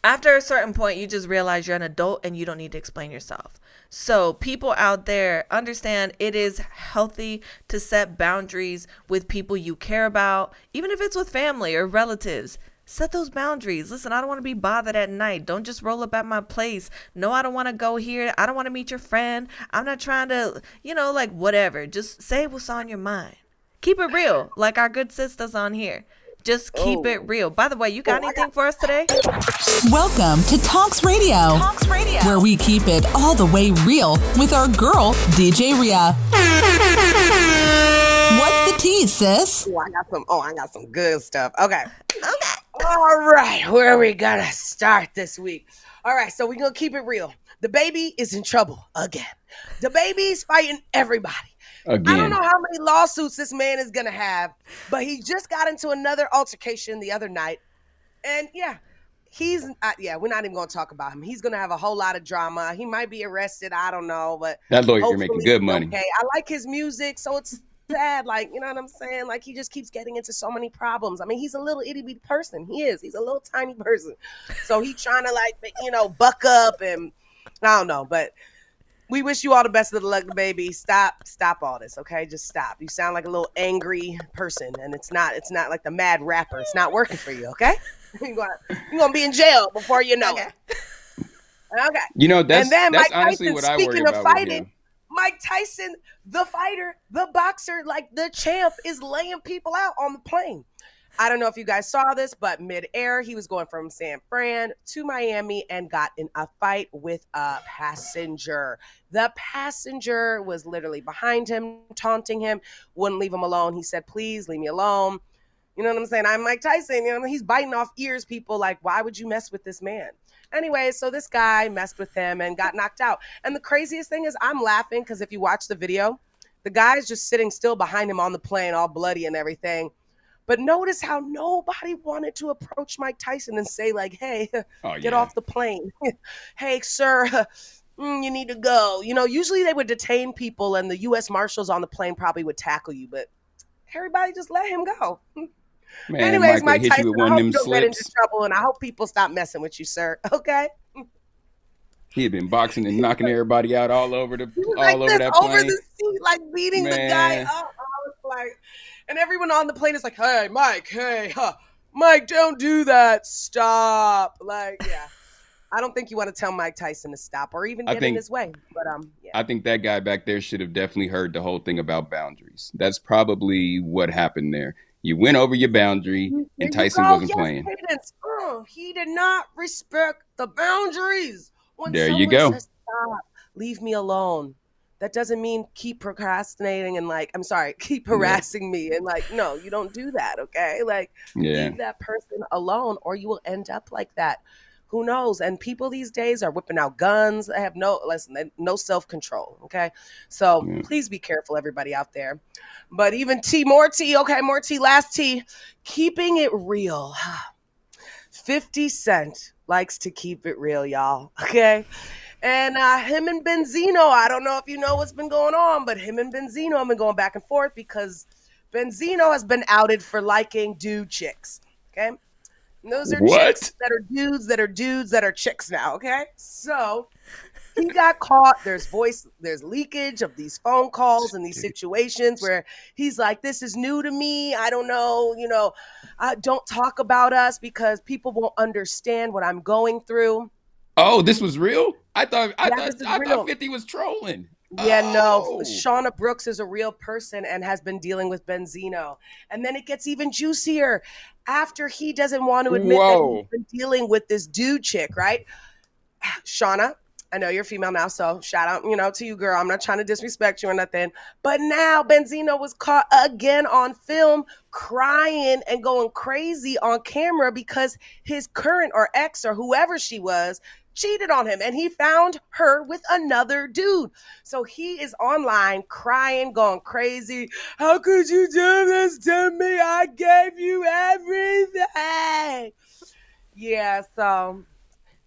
after a certain point, you just realize you're an adult and you don't need to explain yourself. So people out there understand it is healthy to set boundaries with people you care about, even if it's with family or relatives. Set those boundaries. Listen, I don't want to be bothered at night. Don't just roll up at my place. No, I don't want to go here. I don't want to meet your friend. I'm not trying to, you know, like whatever. Just say what's on your mind. Keep it real, like our good sisters on here. Just keep Oh. it real. By the way, you got oh, anything for us today? Welcome to Talks Radio. Talks Radio. Where we keep it all the way real with our girl, DJ Ria. What's the tea, sis? Oh, I got some. Oh, I got some good stuff. Okay. Okay. All right. Where are we gonna start this week? All right. So we're gonna keep it real. DaBaby is in trouble again. DaBaby's fighting everybody. I don't know how many lawsuits this man is gonna have, but he just got into another altercation the other night, and yeah, he's uh, yeah. We're not even gonna talk about him. He's gonna have a whole lot of drama. He might be arrested. I don't know, but That lawyer you're making good money. Okay, I like his music, so it's sad. Like you know what I'm saying? Like he just keeps getting into so many problems. I mean, he's a little itty bitty person. He is. He's a little tiny person. So he's trying to like you know buck up and I don't know, but. We wish you all the best of the luck, baby. Stop, stop all this, okay? Just stop. You sound like a little angry person, and it's not. It's not like the mad rapper. It's not working for you, okay? [laughs] You're gonna, you're gonna be in jail before you know it. Okay. You know, that's and then that's Mike honestly Tyson, what I worry speaking of about with fighting. Mike Tyson, the fighter, the boxer, like the champ, is laying people out on the plane. I don't know if you guys saw this, but midair, he was going from San Fran to Miami and got in a fight with a passenger. The passenger was literally behind him, taunting him, wouldn't leave him alone. He said, Please leave me alone. You know what I'm saying? I'm Mike Tyson. You know, he's biting off ears. People like, why would you mess with this man? Anyway, so this guy messed with him and got knocked out. And the craziest thing is, I'm laughing because if you watch the video, the guy's just sitting still behind him on the plane, all bloody and everything. But notice how nobody wanted to approach Mike Tyson and say, like, hey, Oh, [laughs] get yeah. off the plane. [laughs] hey, sir, [laughs] mm, you need to go. You know, usually they would detain people and the U.S. Marshals on the plane probably would tackle you, but everybody just let him go. Man, Anyways, Mike Mike hit you with one I of hope you don't get into trouble, and I hope people stop messing with you, sir. Okay? He had been boxing and knocking everybody out all over the all like over this, that over plane. the seat, like beating the guy up. I was like, and everyone on the plane is like, "Hey, Mike, hey, huh, Mike, don't do that. Stop!" Like, yeah. [laughs] I don't think you want to tell Mike Tyson to stop or even get in his way. But um, yeah. I think that guy back there should have definitely heard the whole thing about boundaries. That's probably what happened there. You went over your boundary, and Tyson wasn't Yes, playing. Oh, he did not respect the boundaries. When There you go. says, Stop, leave me alone. That doesn't mean keep procrastinating and like, I'm sorry, [laughs] keep harassing me and like, no, you don't do that, okay? Like, Yeah. leave that person alone, or you will end up like that. Who knows? And people these days are whipping out guns. They have no listen, no self control. Okay, so Yeah. please be careful, everybody out there. But even T, more T. Okay, more T. Last T. Keeping it real. [sighs] 50 Cent likes to keep it real, y'all. [laughs] Okay. And uh, him and Benzino, I don't know if you know what's been going on, but him and Benzino have been going back and forth because Benzino has been outed for liking dude chicks. Okay. And those are What? chicks that are dudes that are dudes that are chicks now. Okay. So he got caught. There's voice, there's leakage of these phone calls and these situations where he's like, This is new to me. I don't know, you know, uh, don't talk about us because people won't understand what I'm going through. Oh, this was real? I thought I Yeah, thought I thought 50 was trolling. Yeah, no. Oh. Shauna Brooks is a real person and has been dealing with Benzino. And then it gets even juicier after he doesn't want to admit that he's been dealing with this dude chick, right? [sighs] Shauna, I know you're female now, so shout out, you know, to you, girl. I'm not trying to disrespect you or nothing. But now Benzino was caught again on film crying and going crazy on camera because his current or ex or whoever she was cheated on him and he found her with another dude. So he is online crying, going crazy. How could you do this to me? I gave you everything. Yeah, so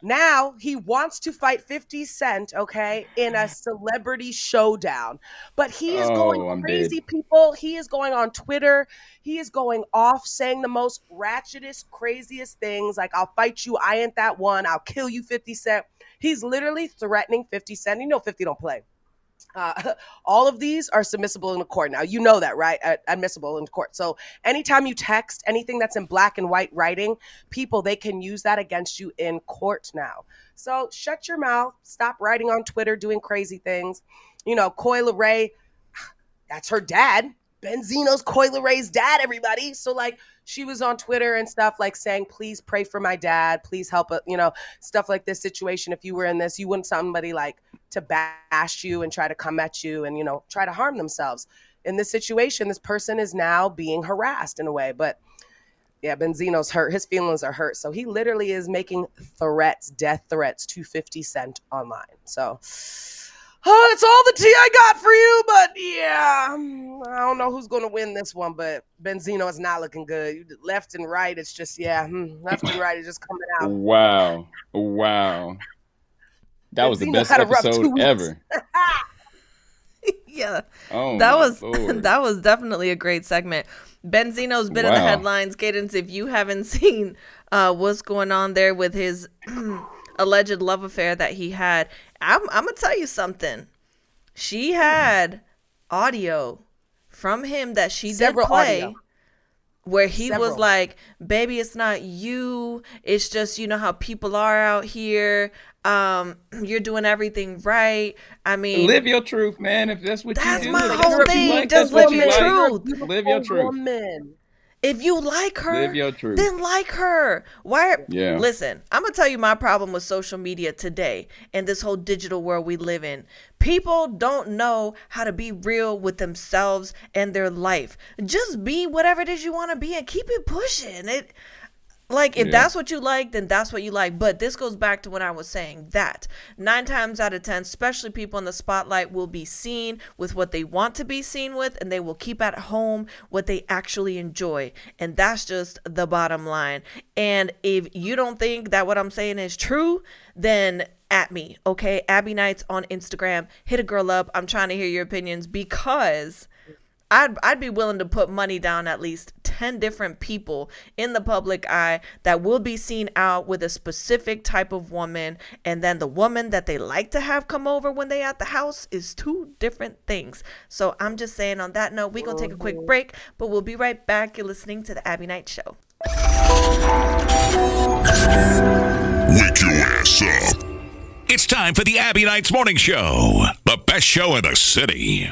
now he wants to fight 50 Cent, okay, in a celebrity showdown. But he is Oh, going I'm crazy, people. He is going on Twitter. He is going off saying the most ratchetest, craziest things like, I'll fight you. I ain't that one. I'll kill you, 50 Cent. He's literally threatening 50 Cent. You know, 50 don't play. Uh, [laughs] all of these are submissible in the court now. You know that, right? Uh, admissible in court. So anytime you text anything that's in black and white writing, people they can use that against you in court now. So shut your mouth. Stop writing on Twitter, doing crazy things. You know, Coi Leray, [sighs] that's her dad. Benzino's Coi Leray's dad. Everybody. So like she was on Twitter and stuff like saying, "Please pray for my dad. Please help." uh, You know, stuff like this situation. If you were in this, you wouldn't somebody like to bash you and try to come at you and you know try to harm themselves in this situation this person is now being harassed in a way but yeah benzino's hurt his feelings are hurt so he literally is making threats death threats to 50 cent online so oh, that's all the tea i got for you but yeah mm, i don't know who's going to win this one but benzino is not looking good left and right it's just yeah hmm, left and right is just coming out Wow. Wow. That was the best had a rough episode ever. [laughs] yeah. Oh, that was [laughs] Lord. that was definitely a great segment. Benzino's been in the headlines. Cadence, if you haven't [laughs] seen uh, what's going on there with his [clears throat] alleged love affair that he had, I'm, I'm gonna tell you something. She had audio from him that she Several did play. audio. Where he was like, "Baby, it's not you. It's just you know how people are out here. Um, [clears throat] you're doing everything right. I mean, Live your truth, man. If that's what That's you do, my whole thing. like, Just that's what live your like. truth. Live your truth. woman If you like her, Live your truth. then like her. Why? Yeah. Listen, I'm gonna tell you my problem with social media today and this whole digital world we live in. People don't know how to be real with themselves and their life. Just be whatever it is you want to be and keep it pushing. It like if Yeah. that's what you like then that's what you like. But this goes back to when i was saying that nine times out of ten especially people in the spotlight will be seen with what they want to be seen with and they will keep at home what they actually enjoy. And that's just the bottom line. And if you don't think that what i'm saying is true then at me okay? Abbie Knights on instagram. Hit a girl up. I'm trying to hear your opinions because I'd I'd be willing to put money down at least 10 different people in the public eye that will be seen out with a specific type of woman and then the woman that they like to have come over when they at the house is two different things. So I'm just saying on that note, we're going to take a quick break, but we'll be right back. You're listening to the Abbie Knight show. Wake your ass up. It's time for the Abbie Knights Morning Show, the best show in the city.